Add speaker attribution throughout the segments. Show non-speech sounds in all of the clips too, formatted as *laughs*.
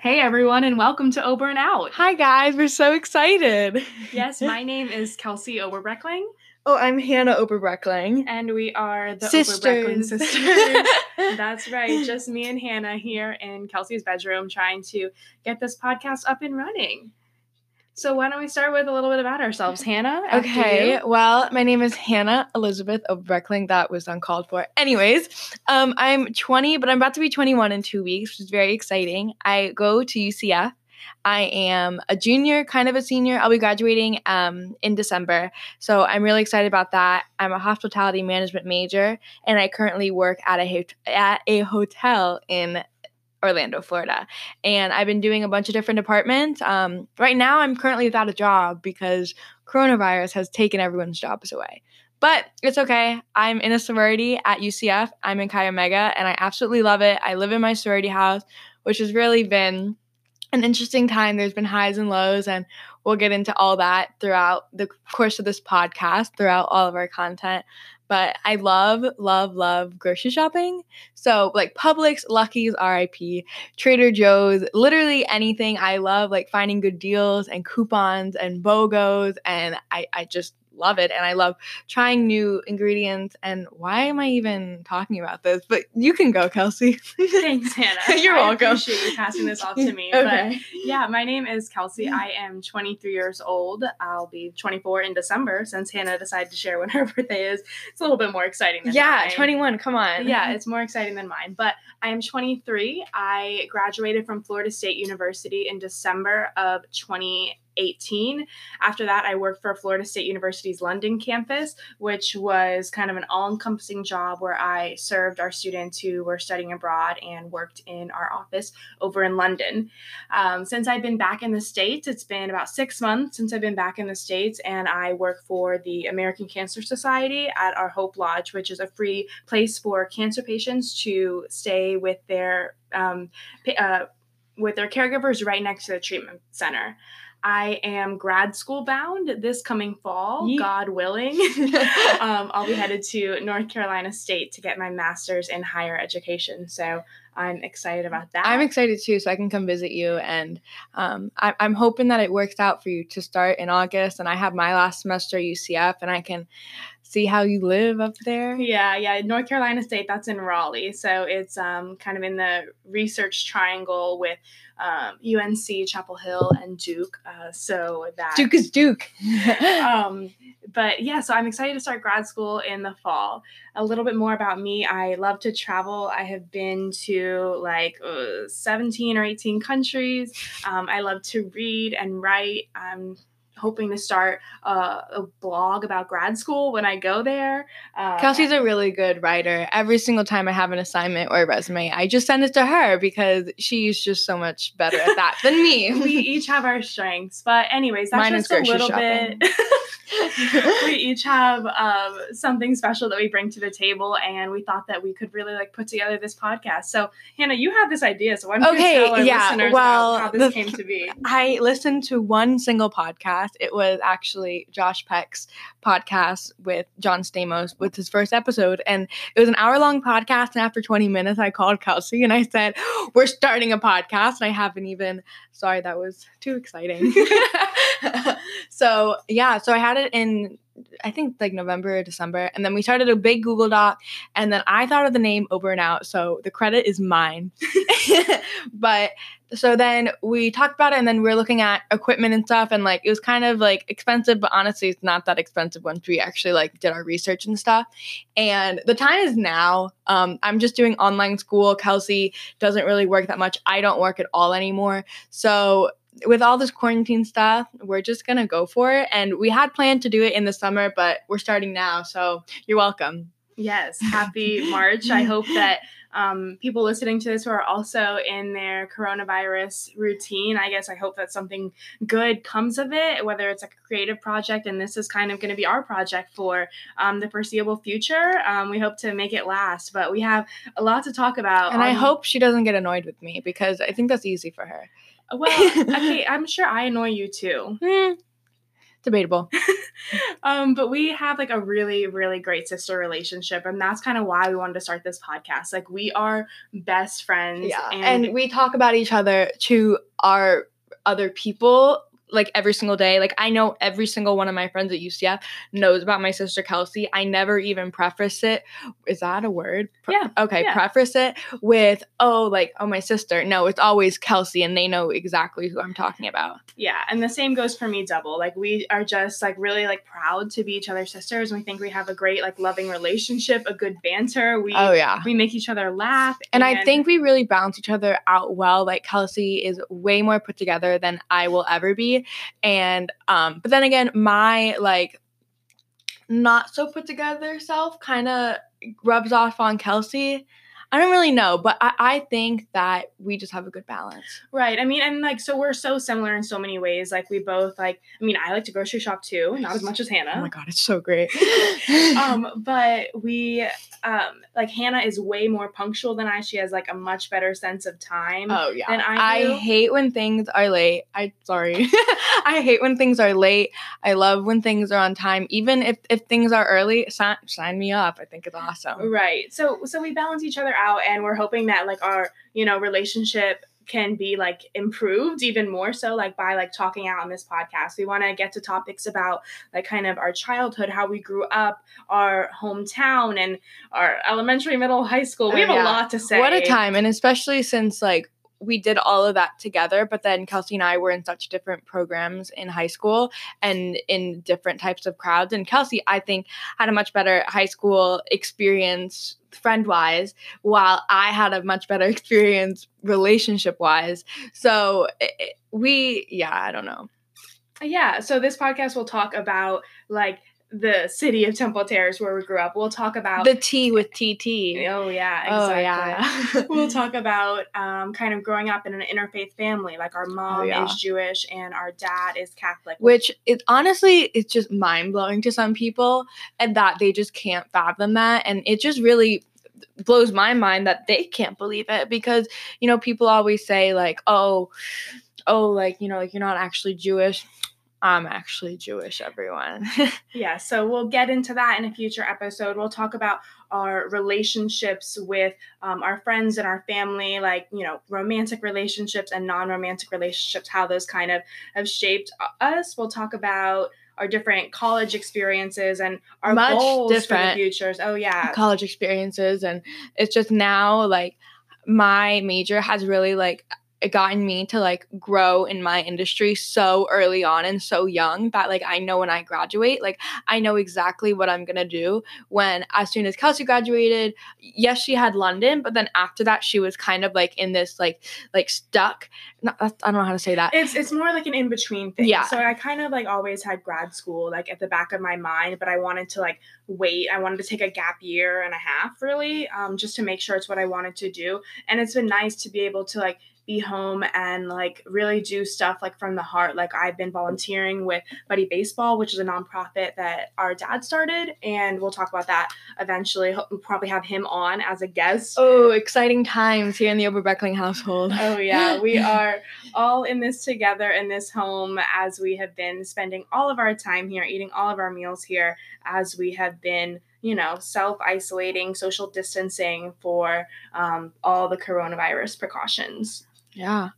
Speaker 1: Hey everyone, and welcome to Ober and Out.
Speaker 2: Hi guys, we're so excited. *laughs*
Speaker 1: Yes, my name is Kelsey Oberbreckling,
Speaker 2: Oh, I'm Hannah Oberbreckling.
Speaker 1: and we are the
Speaker 2: Sisters.
Speaker 1: Oberbreckling *laughs* sisters. That's right, just me and Hannah here in Kelsey's bedroom trying to get this podcast up and running. So why don't we start with a little bit about ourselves, Hannah?
Speaker 2: Okay,
Speaker 1: you.
Speaker 2: well, my name is Hannah Elizabeth Oberbreckling. That was uncalled for. Anyways, um, I'm 20, but I'm about to be 21 in two weeks, which is very exciting. I go to UCF. I am a junior, kind of a senior. I'll be graduating um, in December. So I'm really excited about that. I'm a hospitality management major, and I currently work at a, at a hotel in Orlando, Florida. And I've been doing a bunch of different departments. Um, right now, I'm currently without a job because coronavirus has taken everyone's jobs away. But it's okay. I'm in a sorority at UCF. I'm in Chi Omega, and I absolutely love it. I live in my sorority house, which has really been an interesting time. There's been highs and lows, and we'll get into all that throughout the course of this podcast, throughout all of our content. But I love, love, love grocery shopping. So, like Publix, Lucky's, RIP, Trader Joe's, literally anything. I love like finding good deals and coupons and BOGOs, and I, I just love it. And I love trying new ingredients. And why am I even talking about this? But you can go, Kelsey. *laughs*
Speaker 1: Thanks, Hannah. *laughs*
Speaker 2: You're
Speaker 1: I
Speaker 2: welcome.
Speaker 1: appreciate you passing this off to me. But
Speaker 2: okay.
Speaker 1: Yeah, my name is Kelsey. I am 23 years old. I'll be 24 in December since Hannah decided to share when *laughs* her birthday is. It's a little bit more exciting than
Speaker 2: Yeah,
Speaker 1: mine.
Speaker 2: 21. Come on.
Speaker 1: Yeah, it's more exciting than mine. But I am 23. I graduated from Florida State University in December of 2018. After that, I worked for Florida State University's London campus, which was kind of an all encompassing job where I served our students who were studying abroad and worked in our office over in London. Um, since I've been back in the States, it's been about six months since I've been back in the States, and I work for the American Cancer Society at our Hope Lodge, which is a free place for cancer patients to stay with their um, uh, with their caregivers right next to the treatment center. I am grad school bound this coming fall. God willing. *laughs* um, I'll be headed to North Carolina State to get my master's in higher education. So I'm excited about that.
Speaker 2: I'm excited too, so I can come visit you. And um, I- I'm hoping that it works out for you to start in August. And I have my last semester at UCF, and I can see how you live up there.
Speaker 1: Yeah, yeah, North Carolina State. That's in Raleigh, so it's um, kind of in the research triangle with um, UNC, Chapel Hill, and Duke. Uh, so that
Speaker 2: Duke is Duke. *laughs*
Speaker 1: um, but yeah, so I'm excited to start grad school in the fall. A little bit more about me. I love to travel. I have been to like uh, 17 or 18 countries. Um, I love to read and write. I'm hoping to start uh, a blog about grad school when I go there. Uh,
Speaker 2: Kelsey's a really good writer. Every single time I have an assignment or a resume, I just send it to her because she's just so much better at that than me. *laughs*
Speaker 1: we each have our strengths. But anyways, that's
Speaker 2: Mine is
Speaker 1: just a little
Speaker 2: shopping.
Speaker 1: bit. *laughs* we each have um, something special that we bring to the table, and we thought that we could really like put together this podcast. So, Hannah, you had this idea, so why don't
Speaker 2: Okay,
Speaker 1: you tell our
Speaker 2: yeah,
Speaker 1: listeners
Speaker 2: well,
Speaker 1: how this
Speaker 2: the-
Speaker 1: came to be?
Speaker 2: I listened to one single podcast. It was actually Josh Peck's podcast with John Stamos with his first episode. And it was an hour long podcast. And after 20 minutes, I called Kelsey and I said, We're starting a podcast. And I haven't even, sorry, that was too exciting. *laughs* *laughs* so, yeah, so I had it in. I think like November or December. And then we started a big Google Doc. And then I thought of the name Over and Out. So the credit is mine. *laughs* but so then we talked about it and then we are looking at equipment and stuff and like it was kind of like expensive but honestly it's not that expensive once we actually like did our research and stuff and the time is now um, i'm just doing online school kelsey doesn't really work that much i don't work at all anymore so with all this quarantine stuff we're just gonna go for it and we had planned to do it in the summer but we're starting now so you're welcome
Speaker 1: Yes, *laughs* happy March. I hope that um, people listening to this who are also in their coronavirus routine, I guess I hope that something good comes of it, whether it's like a creative project, and this is kind of going to be our project for um, the foreseeable future. Um, we hope to make it last, but we have a lot to talk about.
Speaker 2: and i hope she doesn't get annoyed with me because i think that's easy for her
Speaker 1: Well, okay, *laughs* I'm sure I annoy you too.
Speaker 2: Hmm. Debatable. *laughs*
Speaker 1: um, but we have like a really, really great sister relationship, and that's kind of why we wanted to start this podcast. Like we are best friends.
Speaker 2: Yeah. And, and we talk about each other to our other people like every single day. Like I know every single one of my friends at UCF knows about my sister Kelsey. I never even preface it. Is that a word?
Speaker 1: Pre- yeah.
Speaker 2: Okay,
Speaker 1: yeah.
Speaker 2: preface it with oh like oh my sister. No, it's always Kelsey and they know exactly who I'm talking about.
Speaker 1: Yeah, and the same goes for me double. Like we are just like really like proud to be each other's sisters and we think we have a great like loving relationship, a good banter. We
Speaker 2: Oh yeah.
Speaker 1: we make each other laugh.
Speaker 2: And, and I think we really balance each other out well. Like Kelsey is way more put together than I will ever be and um but then again my like not so put together self kind of rubs off on Kelsey I don't really know, but I, I think that we just have a good balance.
Speaker 1: Right. I mean, and like, so we're so similar in so many ways. Like, we both like. I mean, I like to grocery shop too, not as much as Hannah.
Speaker 2: Oh my god, it's so great. *laughs*
Speaker 1: um, *laughs* but we, um, like Hannah is way more punctual than I. She has like a much better sense of time.
Speaker 2: Oh yeah.
Speaker 1: Than I,
Speaker 2: I hate when things are late. I sorry. *laughs* I hate when things are late. I love when things are on time. Even if if things are early, sign, sign me up. I think it's awesome.
Speaker 1: Right. So so we balance each other out and we're hoping that like our you know relationship can be like improved even more so like by like talking out on this podcast. We want to get to topics about like kind of our childhood how we grew up our hometown and our elementary middle high school. We oh, have yeah. a lot to say
Speaker 2: what a time and especially since like we did all of that together, but then Kelsey and I were in such different programs in high school and in different types of crowds. And Kelsey, I think, had a much better high school experience friend wise, while I had a much better *laughs* experience relationship wise. So it, we, yeah, I don't know.
Speaker 1: Yeah. So this podcast will talk about like the city of Temple Terrace where we grew up. We'll talk about
Speaker 2: the T with TT.
Speaker 1: Oh yeah, exactly. Oh *laughs* yeah. we'll talk about um, kind of growing up in an interfaith family. Like our mom oh, yeah. is Jewish and our dad is Catholic.
Speaker 2: Which is honestly, it's just mind blowing to some people, and that they just can't fathom that, and it just really blows my mind that they can't believe it because you know people always say like oh oh like you know like you're not actually Jewish I'm actually Jewish, everyone. *laughs*
Speaker 1: yeah, so we'll get into that in a future episode. We'll talk about our relationships with um, our friends and our family, like, you know, romantic relationships and non romantic relationships, how those kind of have shaped us. We'll talk about our different college experiences and our Much goals different for the futures. Oh, yeah.
Speaker 2: College experiences. And it's just now, like, my major has really, like, gotten me to like grow in my industry so early on and so young that like I know when I graduate, like I know exactly what I'm gonna do when as soon as Kelsey graduated, yes, she had London, but then after that she was kind of like in this like like stuck. Not, I don't know how to say that.
Speaker 1: It's it's more like an in between thing.
Speaker 2: Yeah.
Speaker 1: So I kind of like always had grad school like at the back of my mind, but I wanted to like wait. I wanted to take a gap year and a half really, um, just to make sure it's what I wanted to do. And it's been nice to be able to like be home and like really do stuff like from the heart. Like I've been volunteering with Buddy Baseball, which is a nonprofit that our dad started, and we'll talk about that eventually. We'll probably have him on as a guest.
Speaker 2: Oh, exciting times here in the Oberbreckling household.
Speaker 1: Oh yeah, *laughs* we are all in this together in this home as we have been spending all of our time here, eating all of our meals here, as we have been you know, self isolating, social distancing for um, all the coronavirus precautions.
Speaker 2: Yeah.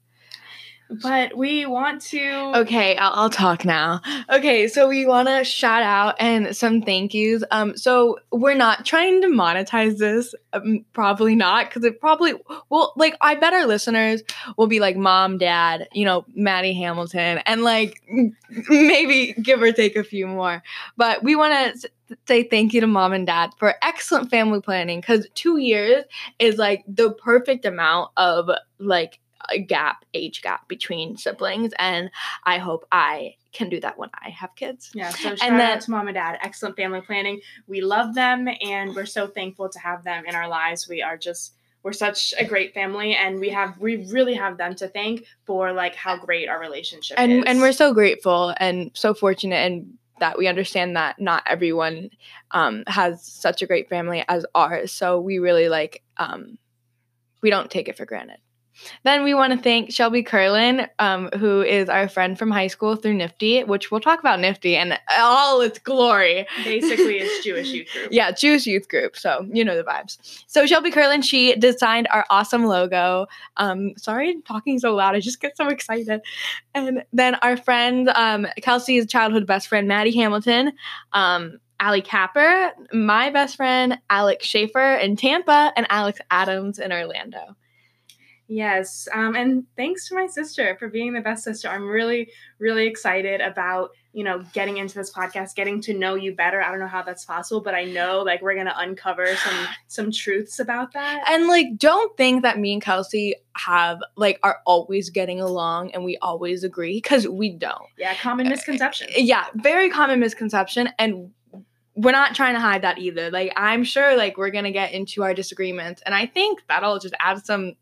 Speaker 1: But we want to.
Speaker 2: Okay, I'll, I'll talk now. Okay, so we want to shout out and some thank yous. Um, so we're not trying to monetize this. Um, probably not, because it probably well, like I bet our listeners will be like mom, dad, you know, Maddie Hamilton, and like *laughs* maybe give or take a few more. But we want to say thank you to mom and dad for excellent family planning because two years is like the perfect amount of like a gap, age gap between siblings, and I hope I can do that when I have kids.
Speaker 1: Yeah, so shout and then, out to mom and dad. Excellent family planning. We love them, and we're so thankful to have them in our lives. We are just we're such a great family and we have we really have them to thank for like how great our relationship
Speaker 2: and,
Speaker 1: is.
Speaker 2: And we're so grateful and so fortunate and that we understand that not everyone um, has such a great family as ours. So we really like um, we don't take it for granted. Then we want to thank Shelby Curlin, um, who is our friend from high school through NFTY, which we'll talk about NFTY and all its glory.
Speaker 1: Basically, it's *laughs* Jewish youth group.
Speaker 2: yeah, Jewish youth group. So you know the vibes. So Shelby Curlin, she designed our awesome logo. Um, sorry, I'm talking so loud. I just get so excited. And then our friend um, Kelsey's childhood best friend, Maddie Hamilton. Um, Allie Capper, my best friend, Alex Schaefer in Tampa, and Alex Adams in Orlando.
Speaker 1: Yes. Um, and thanks to my sister for being the best sister. I'm really, really excited about, you know, getting into this podcast, getting to know you better. I don't know how that's possible, but I know like we're gonna uncover some *gasps* some truths about that.
Speaker 2: And like don't think that me and Kelsey have like are always getting along and we always agree because we don't.
Speaker 1: Yeah, common misconception.
Speaker 2: Yeah, very common misconception and we're not trying to hide that either. Like I'm sure like we're gonna get into our disagreements and I think that'll just add some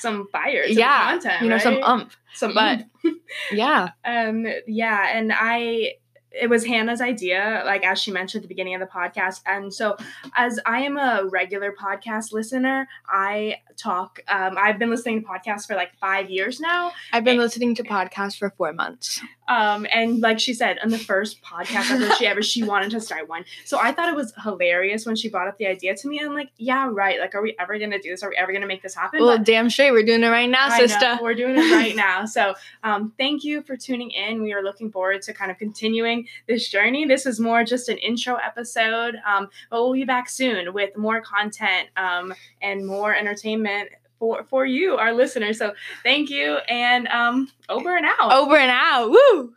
Speaker 1: some fire to
Speaker 2: yeah,
Speaker 1: content.
Speaker 2: you know, some
Speaker 1: right?
Speaker 2: umph.
Speaker 1: some
Speaker 2: but- *laughs* Yeah.
Speaker 1: um yeah and i it was hannah's idea like as she mentioned at the beginning of the podcast and so as i am a regular podcast listener i talk um, i've been listening to podcasts for like five years now
Speaker 2: I've been listening to podcasts for four months.
Speaker 1: um, and like she said on the first podcast episode she ever she wanted to start one so i thought it was hilarious when she brought up the idea to me and i'm like yeah right like are we ever gonna do this are we ever gonna make this happen
Speaker 2: Well,
Speaker 1: But-
Speaker 2: damn straight, we're doing it right now,
Speaker 1: I know,
Speaker 2: sister.
Speaker 1: we're doing it right *laughs* now. So, um, thank you for tuning in. We are looking forward to kind of continuing this journey. This is more just an intro episode, um, but we'll be back soon with more content um, and more entertainment for for you, our listeners. So, thank you, and um, over and out.
Speaker 2: Over and out. Woo!